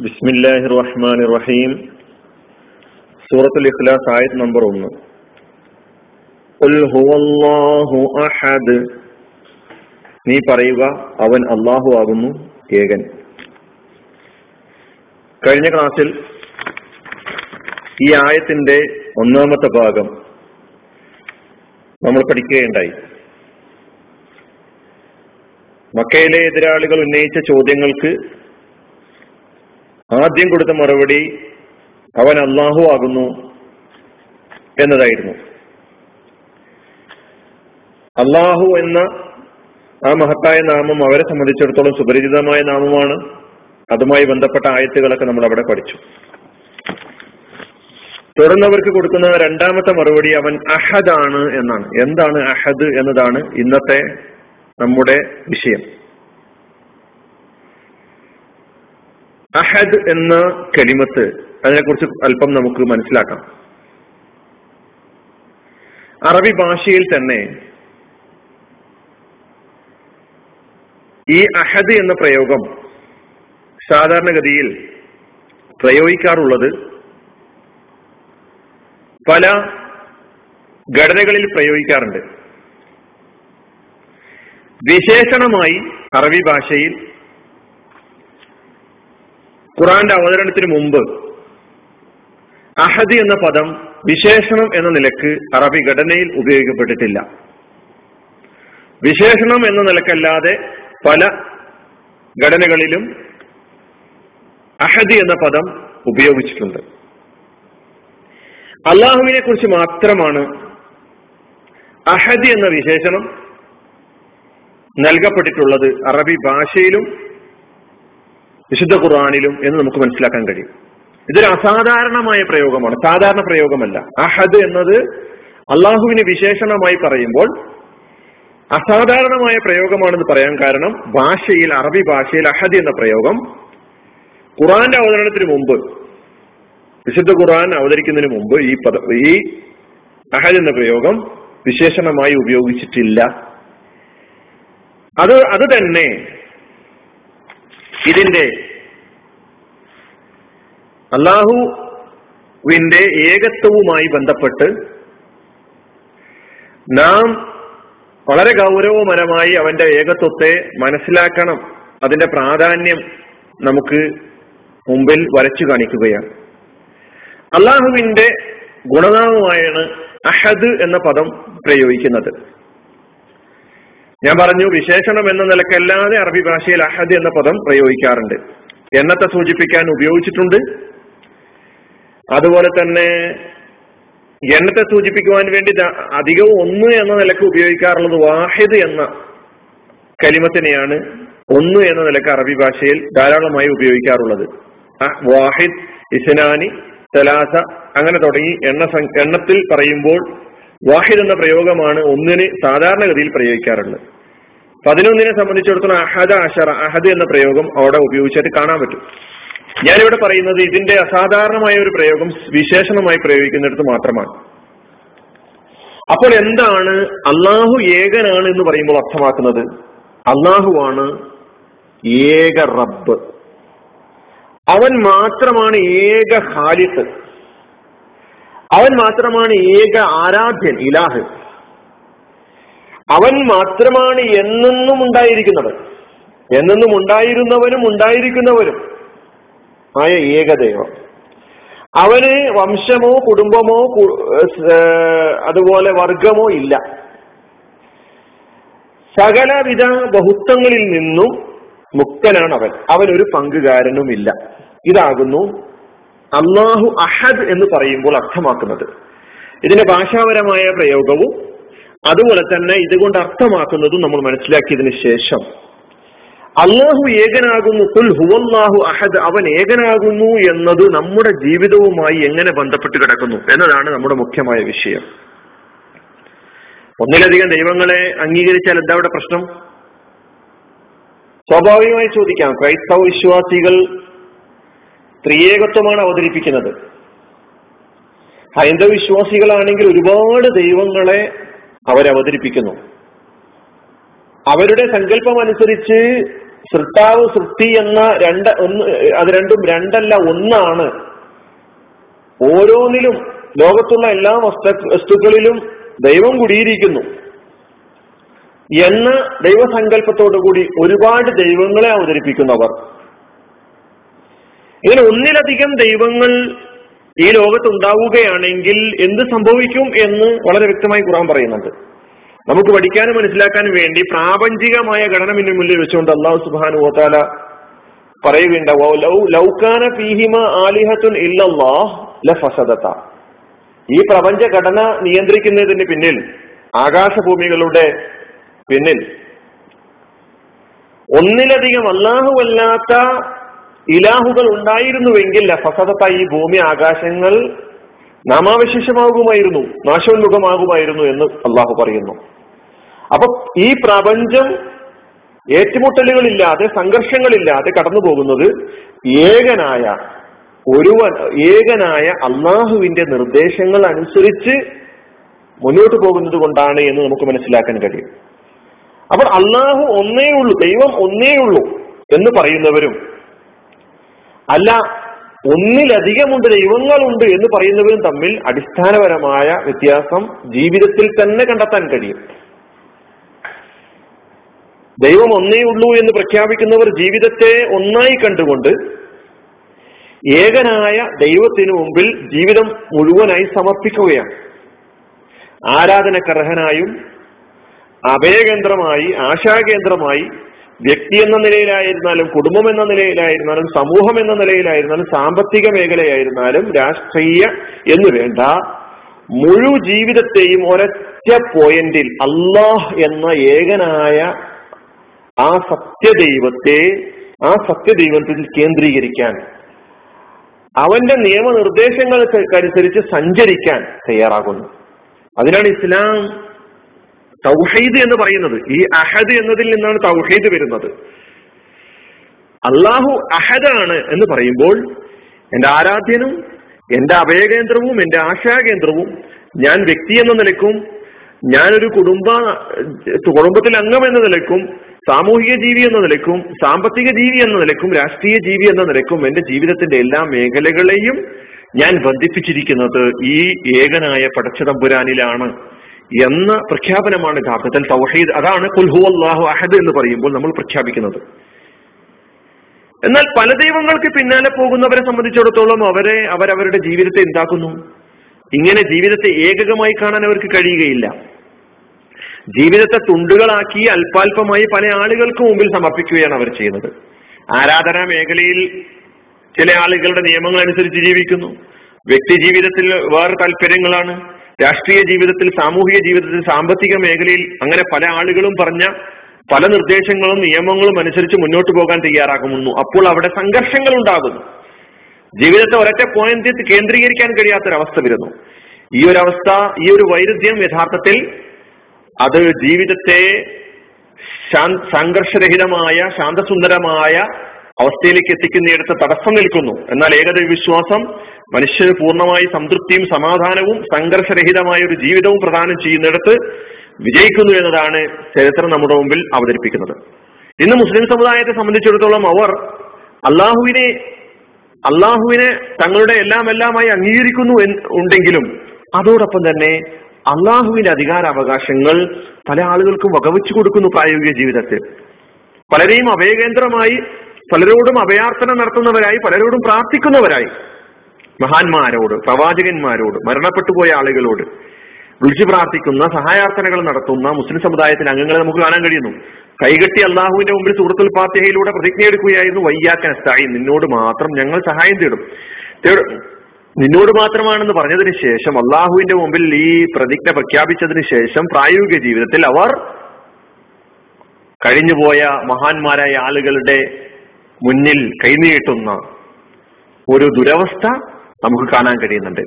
ബിസ്മില്ലാഹി റഹ്മാൻ റഹീം സൂറത്തുൽ ഇഖ്ലാസ് ആയത് നമ്പർ ഒന്ന്. അഹദ്. നീ പറയുക അവൻ അള്ളാഹു ആകുന്നു ഏകൻ. കഴിഞ്ഞ ക്ലാസ്സിൽ ഈ ആയത്തിന്റെ ഒന്നാമത്തെ ഭാഗം നമ്മൾ പഠിക്കുകയുണ്ടായി. മക്കയിലെ എതിരാളികൾ ഉന്നയിച്ച ചോദ്യങ്ങൾക്ക് ആദ്യം കൊടുത്ത മറുപടി അവൻ അള്ളാഹു ആകുന്നു എന്നതായിരുന്നു. അള്ളാഹു എന്ന ആ മഹത്തായ നാമം അവരെ സംബന്ധിച്ചിടത്തോളം സുപരിചിതമായ നാമമാണ്. അതുമായി ബന്ധപ്പെട്ട ആയത്തുകളൊക്കെ നമ്മൾ അവിടെ പഠിച്ചു. തുടർന്ന് അവർക്ക് കൊടുക്കുന്ന രണ്ടാമത്തെ മറുപടി അവൻ അഹദാണ് എന്നാണ്. എന്താണ് അഹദ് എന്നതാണ് ഇന്നത്തെ നമ്മുടെ വിഷയം. അഹദ് എന്ന കലിമത്ത് അതിനെക്കുറിച്ച് അല്പം നമുക്ക് മനസ്സിലാക്കാം. അറബി ഭാഷയിൽ തന്നെ ഈ അഹദ് എന്ന പ്രയോഗം സാധാരണഗതിയിൽ പ്രയോഗിക്കാറുള്ളത് പല ഘടനകളിൽ പ്രയോഗിക്കാറുണ്ട്. വിശേഷണമായി അറബി ഭാഷയിൽ ഖുറാന്റെ അവതരണത്തിന് മുമ്പ് അഹദി എന്ന പദം വിശേഷണം എന്ന നിലയ്ക്ക് അറബി ഘടനയിൽ ഉപയോഗിക്കപ്പെട്ടിട്ടില്ല. വിശേഷണം എന്ന നിലക്കല്ലാതെ പല ഘടനകളിലും അഹദി എന്ന പദം ഉപയോഗിച്ചിട്ടുണ്ട്. അള്ളാഹുവിനെ കുറിച്ച് മാത്രമാണ് അഹദി എന്ന വിശേഷണം നൽകപ്പെട്ടിട്ടുള്ളത് അറബി ഭാഷയിലും വിശുദ്ധ ഖുറാനിലും എന്ന് നമുക്ക് മനസ്സിലാക്കാൻ കഴിയും. ഇതൊരു അസാധാരണമായ പ്രയോഗമാണ്. സാധാരണ പ്രയോഗമല്ല. അഹദ് എന്നത് അള്ളാഹുവിന് വിശേഷണമായി പറയുമ്പോൾ അസാധാരണമായ പ്രയോഗമാണെന്ന് പറയാൻ കാരണം ഭാഷയിൽ അറബി ഭാഷയിൽ അഹദ് എന്ന പ്രയോഗം ഖുറാന്റെ അവതരണത്തിന് മുമ്പ് വിശുദ്ധ ഖുറാൻ അവതരിക്കുന്നതിന് മുമ്പ് ഈ പദ ഈ അഹദ് എന്ന പ്രയോഗം വിശേഷണമായി ഉപയോഗിച്ചിട്ടില്ല. അത് അത് തന്നെ ഇതിന്റെ അള്ളാഹുവിന്റെ ഏകത്വവുമായി ബന്ധപ്പെട്ട് നാം വളരെ ഗൗരവപരമായി അവന്റെ ഏകത്വത്തെ മനസ്സിലാക്കണം. അതിന്റെ പ്രാധാന്യം നമുക്ക് മുമ്പിൽ വരച്ചു കാണിക്കുകയാണ്. അള്ളാഹുവിന്റെ ഗുണനാമമായാണ് അഹദ് എന്ന പദം പ്രയോഗിക്കുന്നത്. ഞാൻ പറഞ്ഞു വിശേഷണം എന്ന നിലക്കല്ലാതെ അറബി ഭാഷയിൽ അഹദ് എന്ന പദം പ്രയോഗിക്കാറുണ്ട്. എണ്ണത്തെ സൂചിപ്പിക്കാൻ ഉപയോഗിച്ചിട്ടുണ്ട്. അതുപോലെ തന്നെ എണ്ണത്തെ സൂചിപ്പിക്കുവാൻ വേണ്ടി അധികവും ഒന്ന് എന്ന നിലയ്ക്ക് ഉപയോഗിക്കാറുള്ളത് വാഹിദ് എന്ന കലിമത്തിനെയാണ് ഒന്ന് എന്ന നിലയ്ക്ക് അറബി ഭാഷയിൽ ധാരാളമായി ഉപയോഗിക്കാറുള്ളത്. വാഹിദ് ഇസ്നാനി തലാസ അങ്ങനെ തുടങ്ങി എണ്ണ എണ്ണത്തിൽ പറയുമ്പോൾ വാഹിദ് എന്ന പ്രയോഗമാണ് ഒന്നിന് സാധാരണഗതിയിൽ പ്രയോഗിക്കാറുള്ളത്. പതിനൊന്നിനെ സംബന്ധിച്ചിടത്തോളം അഹദ അഷറ അഹദ് എന്ന പ്രയോഗം അവിടെ ഉപയോഗിച്ചിട്ട് കാണാൻ പറ്റും. ഞാനിവിടെ പറയുന്നത് ഇതിന്റെ അസാധാരണമായ ഒരു പ്രയോഗം വിശേഷണമായി പ്രയോഗിക്കുന്നിടത്ത് മാത്രമാണ്. അപ്പോൾ എന്താണ് അള്ളാഹു ഏകനാണ് എന്ന് പറയുമ്പോൾ അർത്ഥമാക്കുന്നത്? അള്ളാഹുവാണ് ഏക റബ്ബ്. അവൻ മാത്രമാണ് ഏക ഹാലിത്ത് അവൻ മാത്രമാണ് ഏക ആരാധ്യൻ ഇലാഹ്. അവൻ മാത്രമാണ് എന്നെന്നും ഉണ്ടായിരിക്കുന്നത്. എന്നെന്നും ഉണ്ടായിരുന്നവനും ഉണ്ടായിരിക്കുന്നവരും ആയ ഏകദൈവം. അവന് വംശമോ കുടുംബമോ അതുപോലെ വർഗമോ ഇല്ല. സകലവിധ ബഹുത്വങ്ങളിൽ നിന്നും മുക്തനാണ് അവൻ അവൻ ഒരു പങ്കുകാരനുമില്ല. ഇതാകുന്നു അള്ളാഹു അഹദ് എന്ന് പറയുമ്പോൾ അർത്ഥമാക്കുന്നത്. ഇതിന്റെ ഭാഷാപരമായ പ്രയോഗവും അതുപോലെ തന്നെ ഇതുകൊണ്ട് അർത്ഥമാക്കുന്നതും നമ്മൾ മനസ്സിലാക്കിയതിന് ശേഷം അള്ളാഹു ഏകനാകുന്നു കുൽ ഹുവല്ലാഹു അഹദ് അവൻ ഏകനാകുന്നു എന്നത് നമ്മുടെ ജീവിതവുമായി എങ്ങനെ ബന്ധപ്പെട്ട് കിടക്കുന്നു എന്നതാണ് നമ്മുടെ മുഖ്യമായ വിഷയം. ഒന്നിലധികം ദൈവങ്ങളെ അംഗീകരിച്ചാൽ എന്താ അവിടെ പ്രശ്നം? സ്വാഭാവികമായി ചോദിക്കാം ക്രൈസ്തവ വിശ്വാസികൾ ത്രിയേകത്വമാണ് അവതരിപ്പിക്കുന്നത്. ഹൈന്ദവ വിശ്വാസികളാണെങ്കിൽ ഒരുപാട് ദൈവങ്ങളെ അവരവതരിപ്പിക്കുന്നു. അവരുടെ സങ്കല്പം അനുസരിച്ച് സൃഷ്ടാവ് സൃഷ്ടി എന്ന രണ്ട് ഒന്ന് അത് രണ്ടും രണ്ടല്ല ഒന്നാണ്. ഓരോന്നിലും ലോകത്തുള്ള എല്ലാ വസ്തു വസ്തുക്കളിലും ദൈവം കുടിയിരിക്കുന്നു. എന്ന ദൈവസങ്കല്പത്തോടുകൂടി ഒരുപാട് ദൈവങ്ങളെ അവതരിപ്പിക്കുന്നവർ ഇങ്ങനെ ഒന്നിലധികം ദൈവങ്ങൾ ഈ ലോകത്ത് ഉണ്ടാവുകയാണെങ്കിൽ എന്ത് സംഭവിക്കും എന്ന് വളരെ വ്യക്തമായി ഖുറാൻ പറയുന്നുണ്ട്. നമുക്ക് പഠിക്കാനും മനസ്സിലാക്കാനും വേണ്ടി പ്രാപഞ്ചികമായ ഘടന മുന്നിൽ മുന്നിൽ വെച്ചുകൊണ്ട് അള്ളാഹു സുബാനു ഓത്താല പറയുകയുണ്ടാവോ ഈ പ്രപഞ്ച ഘടന നിയന്ത്രിക്കുന്നതിന് പിന്നിൽ ആകാശഭൂമികളുടെ പിന്നിൽ ഒന്നിലധികം അല്ലാഹുവല്ലാത്ത ഇലാഹുകൾ ഉണ്ടായിരുന്നുവെങ്കിൽ ലഫസദത്ത ഈ ഭൂമി ആകാശങ്ങൾ നാമാവശേഷമാകുമായിരുന്നു നാശോന്മുഖമാകുമായിരുന്നു എന്ന് അള്ളാഹു പറയുന്നു. അപ്പൊ ഈ പ്രപഞ്ചം ഏറ്റുമുട്ടലുകളില്ലാതെ സംഘർഷങ്ങളില്ലാതെ കടന്നു പോകുന്നത് ഏകനായ ഒരുവൻ ഏകനായ അള്ളാഹുവിന്റെ നിർദ്ദേശങ്ങൾ അനുസരിച്ച് മുന്നോട്ട് പോകുന്നത് കൊണ്ടാണ് എന്ന് നമുക്ക് മനസ്സിലാക്കാൻ കഴിയും. അപ്പോൾ അള്ളാഹു ഒന്നേ ഉള്ളൂ ദൈവം ഒന്നേ ഉള്ളൂ എന്ന് പറയുന്നവരും അല്ല ഒന്നിലധികമുണ്ട് ദൈവങ്ങളുണ്ട് എന്ന് പറയുന്നവരും തമ്മിൽ അടിസ്ഥാനപരമായ വ്യത്യാസം ജീവിതത്തിൽ തന്നെ കണ്ടെത്താൻ കഴിയും. ദൈവം ഒന്നേ ഉള്ളൂ എന്ന് പ്രഖ്യാപിക്കുന്നവർ ജീവിതത്തെ ഒന്നായി കണ്ടുകൊണ്ട് ഏകനായ ദൈവത്തിനു മുമ്പിൽ ജീവിതം മുഴുവനായി സമർപ്പിക്കുകയാണ്. ആരാധനക്കർഹനായും അഭയകേന്ദ്രമായി ആശാകേന്ദ്രമായി വ്യക്തി എന്ന നിലയിലായിരുന്നാലും കുടുംബം എന്ന നിലയിലായിരുന്നാലും സമൂഹം എന്ന നിലയിലായിരുന്നാലും സാമ്പത്തിക മേഖലയായിരുന്നാലും രാഷ്ട്രീയ എന്ന് വേണ്ട മുഴു ജീവിതത്തെയും ഒരൊറ്റ പോയിന്റിൽ അള്ളാഹ് എന്ന ഏകനായ ആ സത്യദൈവത്തെ ആ സത്യദൈവത്തിൽ കേന്ദ്രീകരിക്കാൻ അവന്റെ നിയമനിർദ്ദേശങ്ങൾക്കനുസരിച്ച് സഞ്ചരിക്കാൻ തയ്യാറാകുന്നു. അതിനാണ് ഇസ്ലാം തൗഹീദ് എന്ന് പറയുന്നത് ഈ അഹദ് എന്നതിൽ നിന്നാണ് തൗഹീദ് വരുന്നത്. അള്ളാഹു അഹദാണ് എന്ന് പറയുമ്പോൾ എന്റെ ആരാധ്യനും എന്റെ അഭയകേന്ദ്രവും എന്റെ ആശാകേന്ദ്രവും ഞാൻ വ്യക്തി എന്ന നിലക്കും ഞാനൊരു കുടുംബ കുടുംബത്തിൽ അംഗം എന്ന നിലക്കും സാമൂഹിക ജീവി എന്ന നിലക്കും സാമ്പത്തിക ജീവി എന്ന നിലക്കും രാഷ്ട്രീയ ജീവി എന്ന നിലക്കും എന്റെ ജീവിതത്തിന്റെ എല്ലാ മേഖലകളെയും ഞാൻ ബന്ധിപ്പിച്ചിരിക്കുന്നത് ഈ ഏകനായ പടച്ചതമ്പുരാനിലാണ്. എന്ന പ്രഖ്യാപനമാണ് യഥാർത്ഥത്തിൽ തൗഹീദ്. അതാണ് കുൽഹു അള്ളാഹു അഹദ് എന്ന് പറയുമ്പോൾ നമ്മൾ പ്രഖ്യാപിക്കുന്നത്. എന്നാൽ പല ദൈവങ്ങൾക്ക് പിന്നാലെ പോകുന്നവരെ സംബന്ധിച്ചിടത്തോളം അവരെ അവരവരുടെ ജീവിതത്തെ എന്താക്കുന്നു? ഇങ്ങനെ ജീവിതത്തെ ഏകകമായി കാണാൻ അവർക്ക് കഴിയുകയില്ല. ജീവിതത്തെ തുണ്ടുകളാക്കി അല്പാൽപമായി പല ആളുകൾക്ക് മുമ്പിൽ സമർപ്പിക്കുകയാണ് അവർ ചെയ്യുന്നത്. ആരാധനാ മേഖലയിൽ ചില ആളുകളുടെ നിയമങ്ങൾ അനുസരിച്ച് ജീവിക്കുന്നു. വ്യക്തി ജീവിതത്തിൽ വേറെ താല്പര്യങ്ങളാണ്. രാഷ്ട്രീയ ജീവിതത്തിൽ സാമൂഹിക ജീവിതത്തിൽ സാമ്പത്തിക മേഖലയിൽ അങ്ങനെ പല ആളുകളും പറഞ്ഞ പല നിർദ്ദേശങ്ങളും നിയമങ്ങളും അനുസരിച്ച് മുന്നോട്ട് പോകാൻ തയ്യാറാകുന്നു. അപ്പോൾ അവിടെ സംഘർഷങ്ങൾ ഉണ്ടാകുന്നു. ജീവിതത്തെ ഒരൊറ്റ പോയിന്റ് കേന്ദ്രീകരിക്കാൻ കഴിയാത്തൊരവസ്ഥ വരുന്നു. ഈ ഒരു അവസ്ഥ ഈ ഒരു വൈരുദ്ധ്യം യഥാർത്ഥത്തിൽ അത് ജീവിതത്തെ സംഘർഷരഹിതമായ ശാന്തസുന്ദരമായ അവസ്ഥയിലേക്ക് എത്തിക്കുന്നിടത്ത് തടസ്സം നിൽക്കുന്നു. എന്നാൽ ഏകദൈവ വിശ്വാസം മനുഷ്യന് പൂർണമായി സംതൃപ്തിയും സമാധാനവും സംഘർഷരഹിതമായ ഒരു ജീവിതവും പ്രദാനം ചെയ്യുന്നിടത്ത് വിജയിക്കുന്നു എന്നതാണ് ചരിത്രം നമ്മുടെ മുമ്പിൽ അവതരിപ്പിക്കുന്നത്. ഇന്ന് മുസ്ലിം സമുദായത്തെ സംബന്ധിച്ചിടത്തോളം അവർ അള്ളാഹുവിനെ അള്ളാഹുവിനെ തങ്ങളുടെ എല്ലാം എല്ലാമായി അംഗീകരിക്കുന്നു ഉണ്ടെങ്കിലും അതോടൊപ്പം തന്നെ അള്ളാഹുവിന്റെ അധികാരാവകാശങ്ങൾ പല ആളുകൾക്കും വകവെച്ചു കൊടുക്കുന്നു പ്രായോഗിക ജീവിതത്തിൽ. പലരെയും അഭയകേന്ദ്രമായി പലരോടും അഭയാർത്ഥന നടത്തുന്നവരായി പലരോടും പ്രാർത്ഥിക്കുന്നവരായി. മഹാന്മാരോട് പ്രവാചകന്മാരോട് മരണപ്പെട്ടു പോയ ആളുകളോട് വിളിച്ചു പ്രാർത്ഥിക്കുന്ന സഹായാർത്ഥനകൾ നടത്തുന്ന മുസ്ലിം സമുദായത്തിലെ അംഗങ്ങളെ നമുക്ക് കാണാൻ കഴിയുന്നു. കൈകെട്ടി അള്ളാഹുവിന്റെ മുമ്പിൽ സൂറത്തുൽ ഫാത്തിഹയിലൂടെ പ്രതിജ്ഞ എടുക്കുകയായിരുന്നു വയ്യാക്കൻ സ്ഥായി നിന്നോട് മാത്രം ഞങ്ങൾ സഹായം തേടും നിന്നോട് മാത്രമാണെന്ന് പറഞ്ഞതിന് ശേഷം അള്ളാഹുവിന്റെ മുമ്പിൽ ഈ പ്രതിജ്ഞ പ്രഖ്യാപിച്ചതിന് ശേഷം പ്രായോഗിക ജീവിതത്തിൽ അവർ കഴിഞ്ഞുപോയ മഹാന്മാരായ ആളുകളുടെ മുന്നിൽ കൈനീട്ടുന്ന ഒരു ദുരവസ്ഥ നമുക്ക് കാണാൻ കഴിയുന്നുണ്ട്.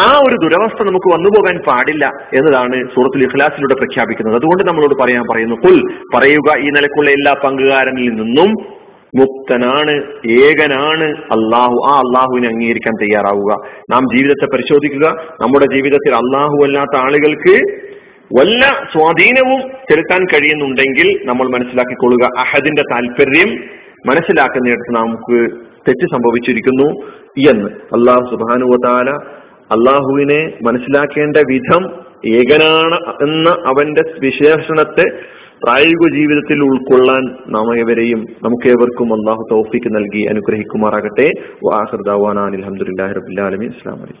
ആ ഒരു ദുരവസ്ഥ നമുക്ക് വന്നുപോകാൻ പാടില്ല എന്നതാണ് സൂറത്തുൽ ഇഖ്ലാസിലൂടെ പ്രഖ്യാപിക്കുന്നത്. അതുകൊണ്ട് നമ്മളോട് പറയാൻ പറയുന്നു കുൽ പറയുക ഈ നിലക്കുള്ള എല്ലാ പങ്കുകാരനിൽ നിന്നും മുക്തനാണ് ഏകനാണ് അള്ളാഹു ആ അള്ളാഹുവിനെ അംഗീകരിക്കാൻ തയ്യാറാവുക. നാം ജീവിതത്തെ പരിശോധിക്കുക. നമ്മുടെ ജീവിതത്തിൽ അള്ളാഹു അല്ലാത്ത ആളുകൾക്ക് വല്ല സ്വാധീനവും ചെലുത്താൻ കഴിയുന്നുണ്ടെങ്കിൽ നമ്മൾ മനസ്സിലാക്കിക്കൊള്ളുക. അഹദിന്റെ താല്പര്യം മനസ്സിലാക്കുന്നിടത്ത് നമുക്ക് തെറ്റ് സംഭവിച്ചിരിക്കുന്നു എന്ന് അള്ളാഹു സുബാനുവതാല അള്ളാഹുവിനെ മനസ്സിലാക്കേണ്ട വിധം ഏകനാണ് എന്ന അവന്റെ വിശേഷണത്തെ പ്രായോഗിക ജീവിതത്തിൽ ഉൾക്കൊള്ളാൻ നാം ഏവരെയും നമുക്ക് ഏവർക്കും അള്ളാഹു തൗഫിക്ക് നൽകി അനുഗ്രഹിക്കുമാറാകട്ടെ. വാഹൃദാൻ അലഹമുല്ലാ റബുല്ലാലമി അസ്ലാം വലൈക്കും